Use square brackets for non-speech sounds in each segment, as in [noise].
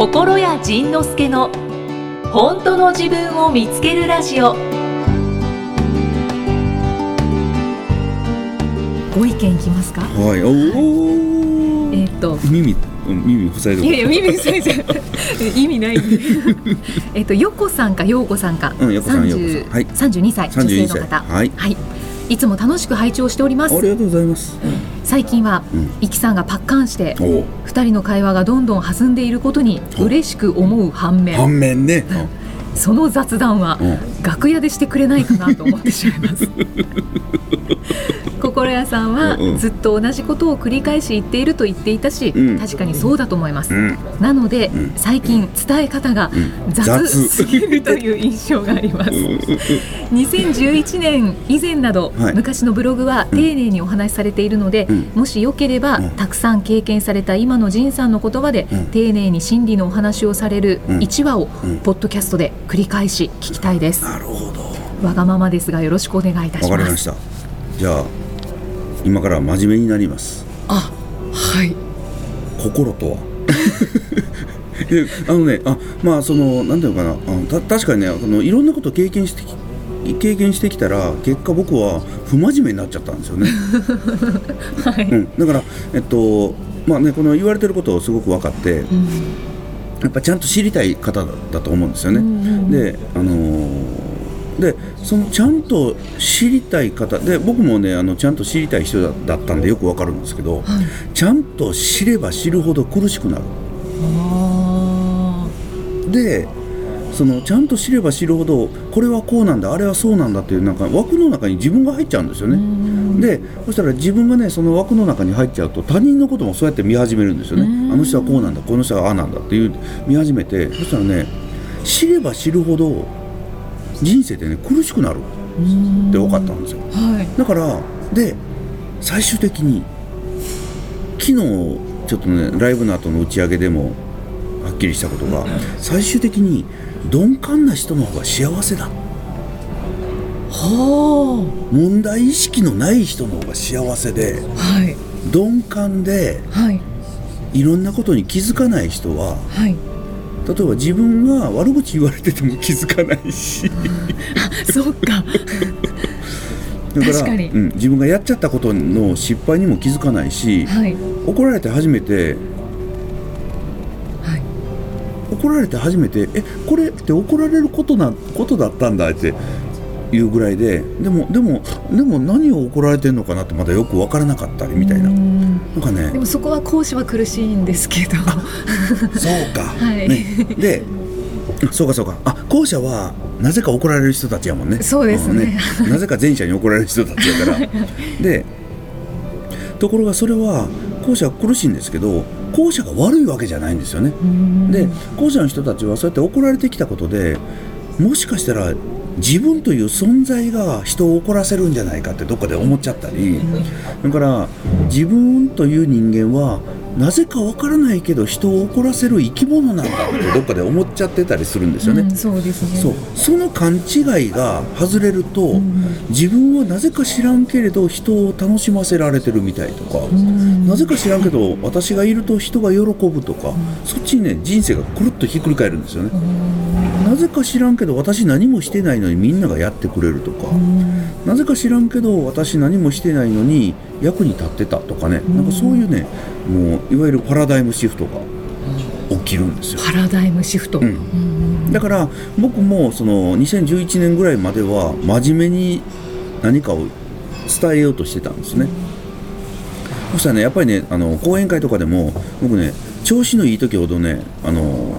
心谷仁之助の本当の自分を見つけるラジオ。ご意見いきますか？はい、おお、えーっと。耳、耳塞いでいやいや耳塞いじゃう意味ない。[laughs] えっとよこさんかようこさんか、うんよこさんようこ30さん。はい。32歳女性の32方。歳。はい。はい、いつも楽しく拝聴しております。ありがとうございます。最近は、うん。イキさんがパッカンして二人の会話がどんどん弾んでいることにお嬉しく思う反面。反面ね。その雑談はうん。楽屋でしてくれないかなと思ってしまいます心屋さんはずっと同じことを繰り返し言っていると言っていたし、うん。確かにそうだと思います、うん、なので、うん。最近伝え方がうん。雑雑すぎるという印象があります。2011年以前など、はい。昔のブログは丁寧にお話しされているので、うん。もしよければ、うん。たくさん経験された今の仁さんの言葉で、うん。丁寧に真理のお話をされるうん。1話を、うん。ポッドキャストで繰り返し聞きたいです、なるほど。わがままですがよろしくお願いいたしまわかりますした。じゃあ、今から真面目になります。あはい。心とは。[laughs] であのね、あ、まあ、その、なんていうのかな、あのた、確かにね、あの、いろんなことを経験してき。経験してきたら結果僕は不真面目になっちゃったんですよね、[laughs] はい、うん、だからえっとまあねこの言われてることをすごく分かってうん。やっぱちゃんと知りたい方だだと思うんですよね、うんうん。であのーでそのちゃんと知りたい方で僕もねあのちゃんと知りたい人だだったんでよくわかるんですけど、はい。ちゃんと知れば知るほど苦しくなる。あでそのちゃんと知れば知るほどこれはこうなんだあれはそうなんだっていうなんか枠の中に自分が入っちゃうんですよね、ん。でそしたら自分がねその枠の中に入っちゃうと他人のこともそうやって見始めるんですよね。うん。あの人はこうなんだこの人はああなんだっていう見始めてそしたらね知れば知るほど人生でね苦しくなる。って分かったんですよ。はい。だからで最終的に昨日ちょっとねライブの後の打ち上げでもはっきりしたことが最終的に鈍感な人の方が幸せだ。は問題意識のない人の方が幸せであはい。鈍感ではい。いろんなことに気づかない人ははい例えば自分が悪口言われてても気づかないし。そうか。だからうん、自分がやっちゃったことの失敗にも気づかないしはい。怒られて初めてはい。怒られて初めてえこれって怒られることなことだったんだっていうぐらいででもでもでも何を怒られてんのかなってまだよく分からなかったりみたいな。うなんんかねでもそこは講師は苦しいんですけど。そうか、[laughs] はい。ね、でそうかそうか。あ後者はなぜか怒られる人たちやもんね。そうですね。んなぜか前者に怒られる人たちやから。[laughs] でところがそれは後者は苦しいんですけど後者が悪いわけじゃないんですよね。うん。で後者の人たちはそうやって怒られてきたことでもしかしたら自分という存在が人を怒らせるんじゃないかってどっかで思っちゃったりだから自分という人間はなぜかわからないけど人を怒らせる生き物なんだってどっかで思っちゃってたりするんですよね。うんそうですね。そう。その勘違いが外れると、ん。自分はなぜか知らんけれど人を楽しませられてるみたいとか、うん。なぜか知らんけど私がいると人が喜ぶとか、そっちにね人生がくるっとひっくり返るんですよね、なぜか知らんけど私何もしてないのにみんながやってくれるとか、なぜか知らんけど私何もしてないのに役に立ってたとかね、なんかそういうねもういわゆるパラダイムシフトが起きるんですよ。パラダイムシフト、うん。うん。だから僕もその2011年ぐらいまでは真面目に何かを伝えようとしてたんですね。そしたらねやっぱりねあの講演会とかでも僕ね調子のいい時ほどねあの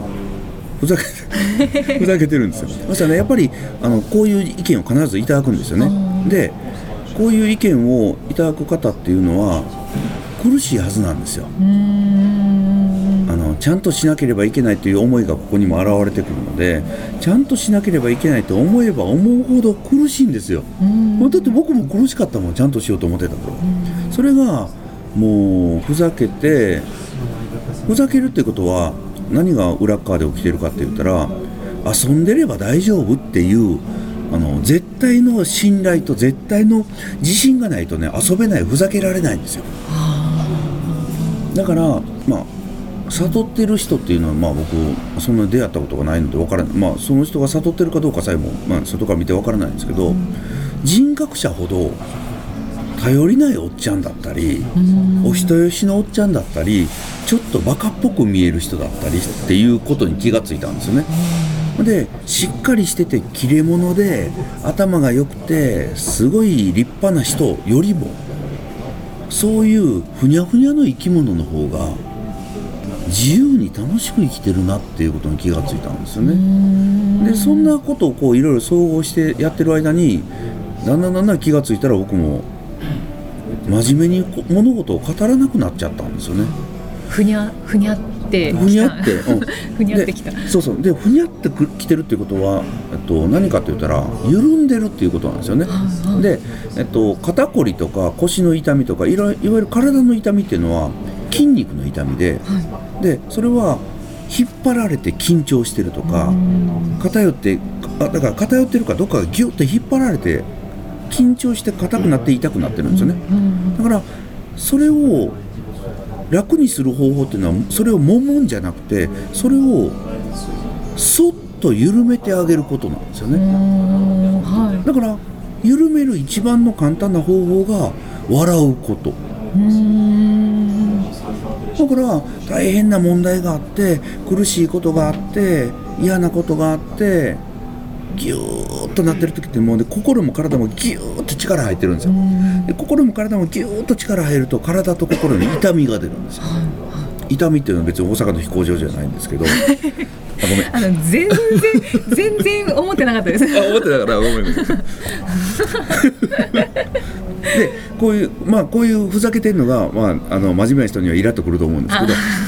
ふざけ [laughs] ふざけてるんですよ。そしたらねやっぱりあのこういう意見を必ずいただくんですよね。でこういう意見をいただく方っていうのは苦しいはずなんですよ。うんあのちゃんとしなければいけないという思いがここにも現れてくるのでちゃんとしなければいけないと思えば思うほど苦しいんですよ、うんだって僕も苦しかったもんちゃんとしようと思ってたと、それがもうふざけてふざけるってことは何が裏側で起きてるかって言ったら遊んでれば大丈夫っていうあの絶対の信頼と絶対の自信がないとね遊べないふざけられないんですよ。だからまあ悟ってる人っていうのはまあ僕そんなに出会ったことがないので分からないまあその人が悟ってるかどうかさえも、まあ、外から見て分からないんですけど、人格者ほど頼りないおっちゃんだったり、お人よしのおっちゃんだったりちょっとバカっぽく見える人だったりっていうことに気がついたんですよね。でしっかりしてて切れ者で頭が良くてすごい立派な人よりもそういうふにゃふにゃの生き物の方が自由に楽しく生きてるなっていうことに気がついたんですよね。でそんなことをこういろいろ総合してやってる間にだんだんだんだん気がついたら僕も真面目にこ物事を語らなくなっちゃったんですよね。ふにゃふにゃってふにゃって、うん。[laughs] ふにゃってきた。でそうそう。でふにゃってくきてるっていうことは、えっと、何かって言ったら緩んでるっていうことなんですよね。で、えっと、肩こりとか腰の痛みとかいろいわゆる体の痛みっていうのは筋肉の痛みではい。でそれは引っ張られて緊張してるとか偏ってあだから偏ってるかどっかがギュッと引っ張られて緊張して硬くなって痛くなってるんですよね。うんだからそれを楽にする方法っていうのはそれを揉むんじゃなくてそれをそっと緩めてあげることなんですようねんはい。だから緩める一番の簡単な方法が笑うこと。うん。だから大変な問題があって苦しいことがあって嫌なことがあってギューッとなってる時ってもうね心も体もギューッと力入ってるんですよ。で心も体もギューッと力入ると体と心に痛みが出るんですよ。痛みっていうのは別に大阪の飛行場じゃないんですけど。[laughs] あごめん。あの全然全然思ってなかったです。あ思ってたからごめんごめんでこういうまあこういうふざけてるのが、まあ、あの真面目な人にはイラっとくると思うんですけ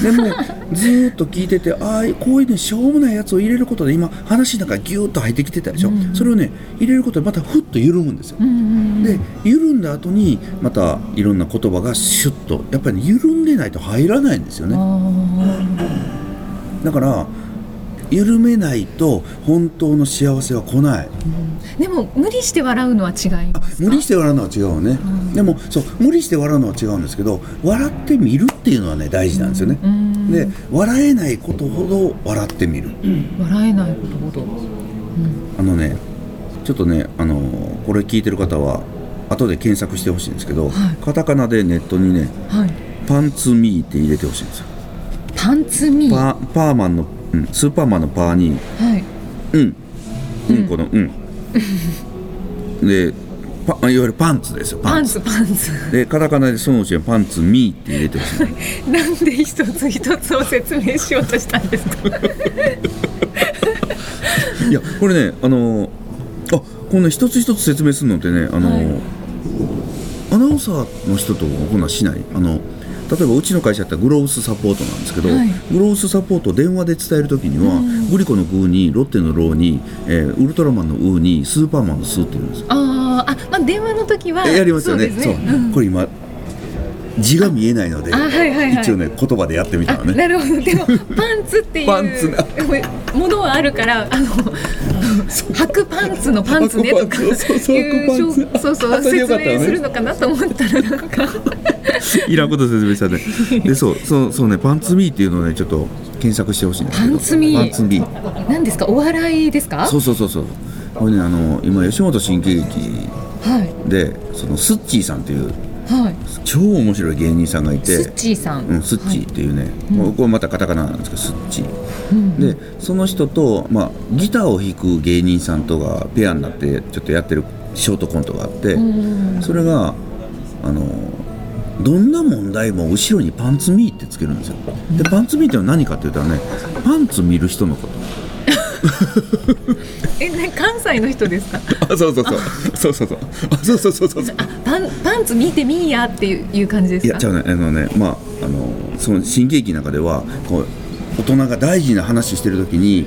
どでもずーっと聞いててああこういうねしょうもないやつを入れることで今話の中ギューッと入ってきてたでしょ、うんそれをね入れることでまたふっと緩むんですよ。うんうんで緩んだ後にまたいろんな言葉がシュッとやっぱり、ね、緩んでないと入らないんですよね。あだから緩めないと本当の幸せは来ない。ーでも無理して笑うのは違い無理して笑うのは違うね、でもそう無理して笑うのは違うんですけど笑ってみるっていうのはね大事なんですよね、うん。で笑えないことほど笑ってみる、笑えないことほど。あのねちょっとねあのこれ聞いてる方は後で検索してほしいんですけど、はい。カタカナでネットにねはい「パンツミー」って入れてほしいんですよ。パンツミーパーマンの、うん、スーパーマンのパーにい。うん、うん、このうん。[laughs] でパいわゆるパンツですよパンツ。パンツでカタカナでそのうちにパンツミーって入れてほしいなんで一つ一つを説明しようとしたんですか？[laughs] いやこれねあのあこのね一つ一つ説明するのってねあの、はい。アナウンサーの人とこんなんしない。あの例えばうちの会社ってグロースサポートなんですけど、はい。グロースサポートを電話で伝えるときには、グリコのグーにロッテのローに、えーウルトラマンのウーにスーパーマンのスーって言うんですよ。あーあまあ電話の時はやりますよね。そうですね。う。ん。これ今字が見えないのであはいはいはい。一応ね言葉でやってみたあのね。なるほど。でもパンツっていうものはあるからあの履くパンツのパンツねとかそうそうそうそう説明するのかなと思ったらなんか [laughs] いらんこと説明したね。でそうそうそうねパンツミーっていうのをねちょっと検索してほしいんですけど。パンツミー？パンツミー。何ですか？お笑いですか？そうそうそうそう。これねあの今吉本新喜劇はい。でそのスッチーさんっていうはい。超面白い芸人さんがいて。スッチーさん、うん、スッチーっていうね、もうこれまたカタカナなんですけどスッチー。うん。でその人と、まあ、ギターを弾く芸人さんとがペアになってちょっとやってるショートコントがあって、うん。それがあのどんな問題も後ろにパンツミーってつけるんですよ。でパンツミーってのは何かって言ったらねパンツ見る人のこと。[laughs] えね関西の人ですか？あそうそうそう。そうそうそう。あそうそうそうそう。そうあパンパンツ見てみーやっていういう感じですか？いやちゃうね。あのねまああのその新喜劇の中ではこう大人が大事な話してる時に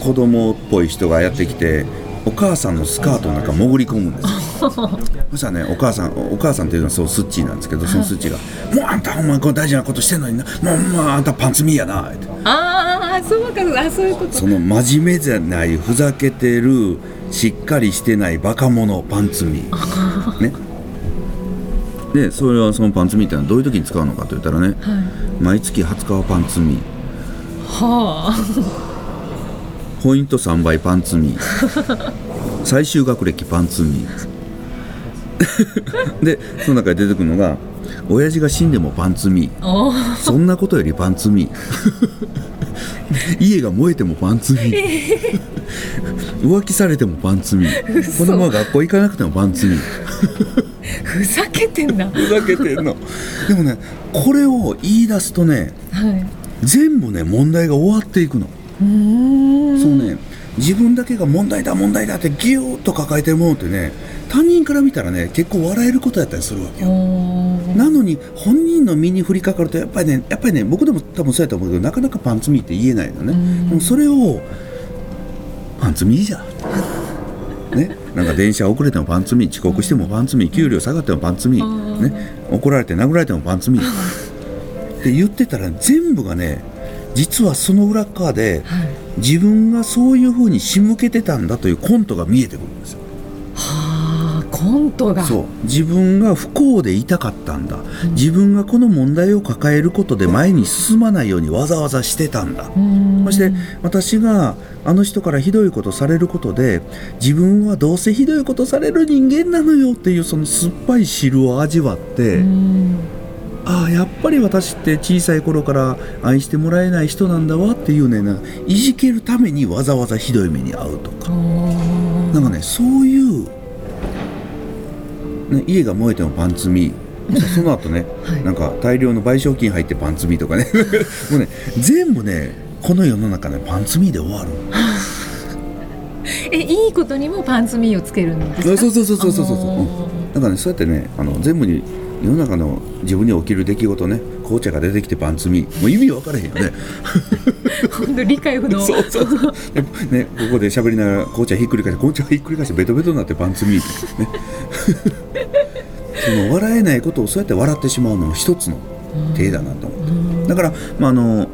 子供っぽい人がやってきてお母さんのスカートの中潜り込むんですよ [laughs] そしたらねお母さんお母さんっていうのはそうスッチーなんですけどそのスッチーが「もうあんたほんまにこの大事なことしてんのになもうもうあんたパンツ見やな」ってああそうかあそういうこと。その真面目じゃないふざけてるしっかりしてないバカ者パンツ見。[laughs] ね。でそれはそのパンツミーってのはどういう時に使うのかといったらねはい。毎月20日はパンツミーはポイント3倍パンツミー [laughs] 最終学歴パンツミー [laughs] でその中で出てくるのが親父が死んでもパンツミ。そんなことよりパンツミ。ー [laughs] 家が燃えてもパンツミ。ー [laughs] 浮気されてもパンツミ。ー子供は学校行かなくてもパンツミ。ーふざけてんな。はふざけてんの。でもねこれを言い出すとねい。全部ね問題が終わっていくの、うーん。そうね自分だけが問題だ問題だってギューッと抱えてるものってね他人から見たらね結構笑えることやったりするわけよ。なのに本人の身に降りかかるとやっぱりねやっぱりね僕でも多分そうやと思うけどなかなかパンツミーって言えないのね。うん。でもそれをパンツミーじゃんね。なんか電車遅れてもパンツミー遅刻してもパンツミー給料下がってもパンツミー、ね、怒られて殴られてもパンツミーって言ってたら全部がね実はその裏っ側ではい。自分がそういうふうに仕向けてたんだというコントが見えてくるんですよ。はあコントが。そう。自分が不幸でいたかったんだ、自分がこの問題を抱えることで前に進まないようにわざわざしてたんだ、うーん。そして私があの人からひどいことされることで自分はどうせひどいことされる人間なのよっていうその酸っぱい汁を味わって、うーん。ああやっぱり私って小さい頃から愛してもらえない人なんだわっていうねないじけるためにわざわざひどい目に遭うとか。なんかねそういう、ね、家が燃えてもパンツミ [laughs] その後ね、はい。なんか大量の賠償金入ってパンツミとかね。[laughs] もうね全部ねこの世の中ねパンツミで終わる。[laughs] えいいことにもパンツミーをつけるんですか？そうそうそうそうそうそうあのだからねそうやってねあの全部に世の中の自分に起きる出来事ね紅茶が出てきてパンツミもう意味分からへんよね。ー本当理解不能。そうそうそう。でねここで喋りながら紅茶ひっくり返して紅茶ひっくり返してベトベトになってパンツミーってね。その笑えないことをそうやって笑ってしまうのも一つの手だなと思って。だから、まあ、あの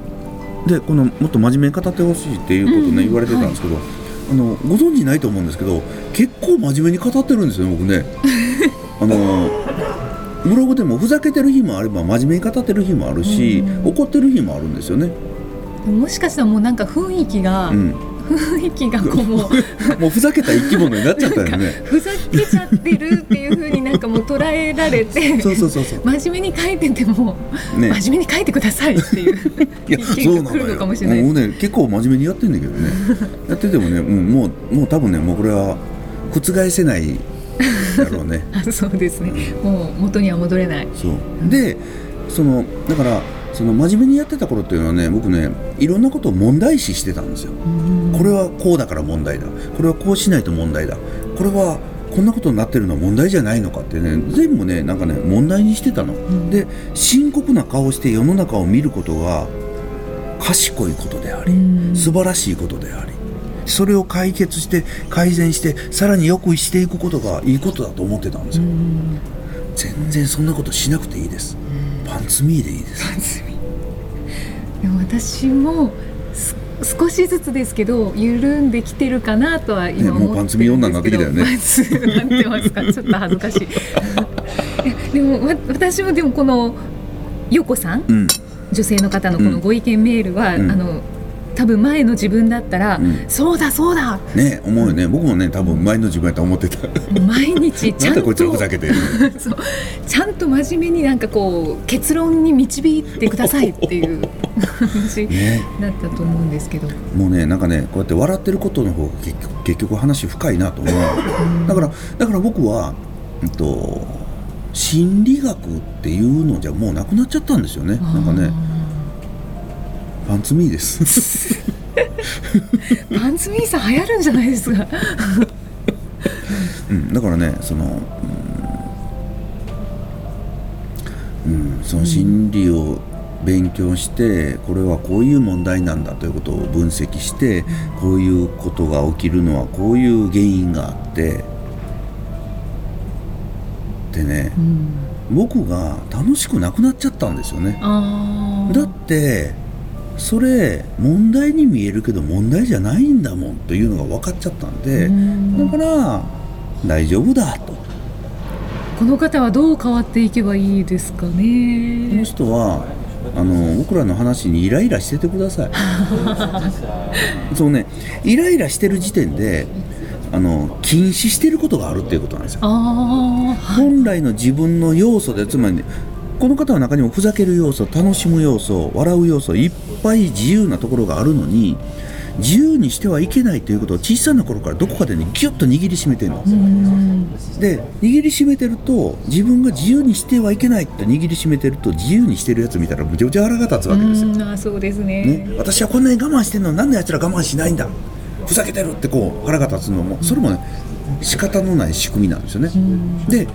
でこのもっと真面目に語ってほしいっていうことね、うん。言われてたんですけど、あのご存知ないと思うんですけど結構真面目に語ってるんですよ僕ね。[laughs] あのブログでもふざけてる日もあれば真面目に語ってる日もあるし、うん。怒ってる日もあるんですよね、もしかしたらもうなんか雰囲気が、うん、雰囲気がこうもう [laughs] もうふざけた生き物になっちゃったよね。ふざけちゃってるっていう風になんかもう捉えられてそうそうそうそう。真面目に書いてても、ね。真面目に書いてくださいっていういや意そうるのかもしれない。もうね結構真面目にやってんだけどね。やっててもね、うん、もうもう多分ねもうこれは覆せないだろうね。あ [laughs] そうですね。もう元には戻れない。そう。でそのだからその真面目にやってた頃っていうのはね僕ねいろんなことを問題視してたんですよ。これはこうだから問題だ。これはこうしないと問題だ。これはこんなことになってるのは問題じゃないのかってね全部ねなんかね問題にしてたの、ん。で深刻な顔をして世の中を見ることが賢いことであり、うん。素晴らしいことでありそれを解決して改善してさらに良くしていくことがいいことだと思ってたんですよ、全然そんなことしなくていいです、パンツミーでいいです。でも私もす少しずつですけど緩んできてるかなとは今ねもう思パンツ見ってるん女になってですけどきたよね。パンツなってますか？[laughs] ちょっと恥ずかしい。でもわ私もでもこのヨコさん？うん。女性の方のこのご意見メールは、うん。あの多分前の自分だったら、うん。そうだそうだ。ね思うよね。僕もね多分前の自分やと思ってた。毎日ちゃんと。ちゃんと真面目になんかこう結論に導いてくださいっていう [laughs] 話ねだったと思うんですけど。もうねなんかねこうやって笑ってることの方が結局結局話深いなと思うだからだから僕は、うんと、心理学っていうのじゃもうなくなっちゃったんですよね。なんかねパンツミーです。パンツミーさん流行るんじゃないですか？うん、だからねその、うんうん、その心理を勉強してこれはこういう問題なんだということを分析してこういうことが起きるのはこういう原因があって。でねうん、僕が楽しくなくなっちゃったんですよね。あだってそれ問題に見えるけど問題じゃないんだもんというのが分かっちゃったんで、うん。だから大丈夫だと。この方はどう変わっていけばいいですかこのね人はあの僕らの話にイライラしててください。[laughs] そうね。イライラしてる時点であの禁止してることがあるっていうことなんですよ。ああはい。本来の自分の要素でつまり、ね、この方の中にもふざける要素楽しむ要素笑う要素いっぱい自由なところがあるのに自由にしてはいけないということを小さな頃からどこかでねギュッと握りしめてるのうん。で握りしめてると自分が自由にしてはいけないって握りしめてると自由にしてるやつ見たらむちゃくちゃ腹が立つわけですよ、うん。あそうですね。ね、私はこんなに我慢してんのになんであいつら我慢しないんだ？ふざけてるってこう腹が立つのもそれもね仕方のない仕組みなんですよね、ん。で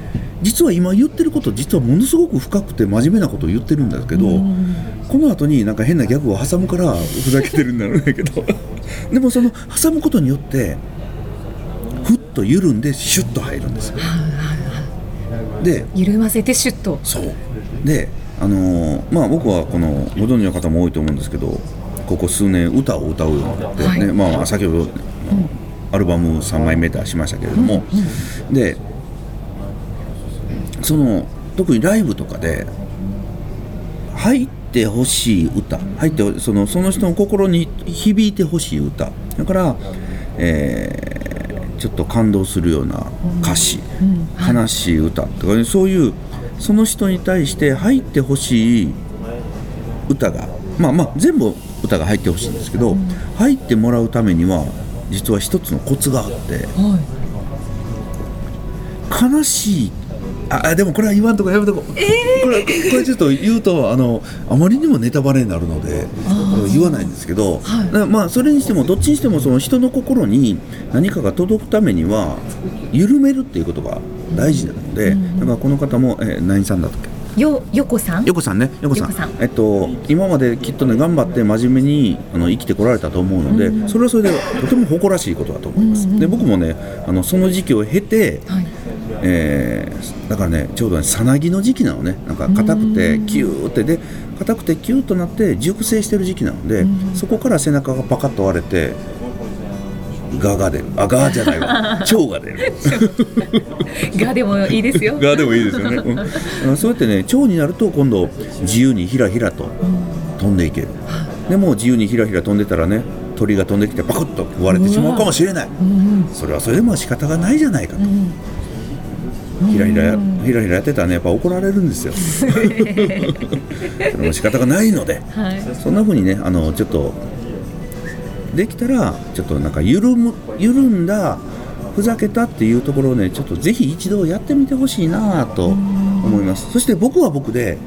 実は今言ってること実はものすごく深くて真面目なことを言ってるんだけど、うん。この後になんか変なギャグを挟むからふざけてるんだろうねけど。[laughs] でもその挟むことによってふっと緩んでシュッと入るんですよ。で緩ませてシュッと。そう。であのーまあ僕はこのご存知の方も多いと思うんですけどここ数年歌を歌うようになって、はい。ねまあ、先ほど、アルバム3枚目出しましたけれども、でその特にライブとかで入ってほしい歌入ってそのその人の心に響いてほしい歌。だから、えーちょっと感動するような歌詞、うん悲しい歌とかねそういうその人に対して入ってほしい歌がまあまあ全部歌が入ってほしいんですけど、入ってもらうためには実は一つのコツがあっては悲しいああでもこれは言わんとこやめとこ、これこれちょっと言うとあのあまりにもネタバレになるので言わないんですけど、はい。なまあそれにしてもどっちにしてもその人の心に何かが届くためには緩めるっていうことが大事なので、だからこの方も、えー何さんだっけいよよこさん？よこさんね、よこさん。えっと、今まできっとね、頑張って真面目にあの生きてこられたと思うので、それはそれでとても誇らしいことだと思います。で、僕もね、あのその時期を経て、はい。えーだからね、ちょうどね、さなぎの時期なのね、なんか硬くて、キューってで、硬くてキューとなって、熟成してる時期なので、そこから背中がパカッと割れて、ガが出る、あ、ガじゃないわ、[laughs] 腸が出る。がでもいいですよ。がでもいいですよね、うん、そうやってね腸になると今度自由にひらひらと飛んでいける、でも自由にひらひら飛んでたらね鳥が飛んできてパクッと食われてしまうかもしれない。うんそれはそれでも仕方がないじゃないかと、ひらひらやひらひらやってたらねやっぱ怒られるんですよ。[laughs] それも仕方がないので。はい。そんな風にねあのちょっとできたらちょっとなんか緩む緩んだふざけたっていうところをねちょっとぜひ一度やってみてほしいなと思います。そして僕は僕で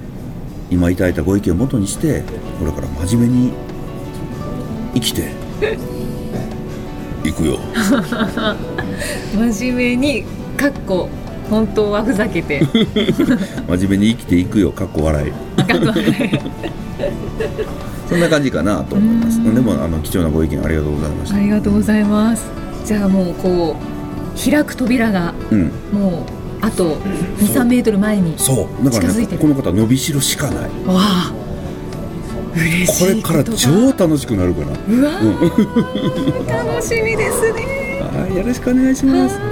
今いただいたご意見を元にしてこれから真面目に生きて [laughs] いくよ。[laughs] 真面目にかっこ本当はふざけて。[laughs] 真面目に生きていくよかっこ笑い。そんな感じかなと思います。でもあの貴重なご意見ありがとうございました。ありがとうございます。じゃあもうこう開く扉がうん。もうあと23メートル前にそう。だから近づいてる。ねこの方伸びしろしかない。わあ。これから超楽しくなるからうわー。楽しみですね。はいよろしくお願いします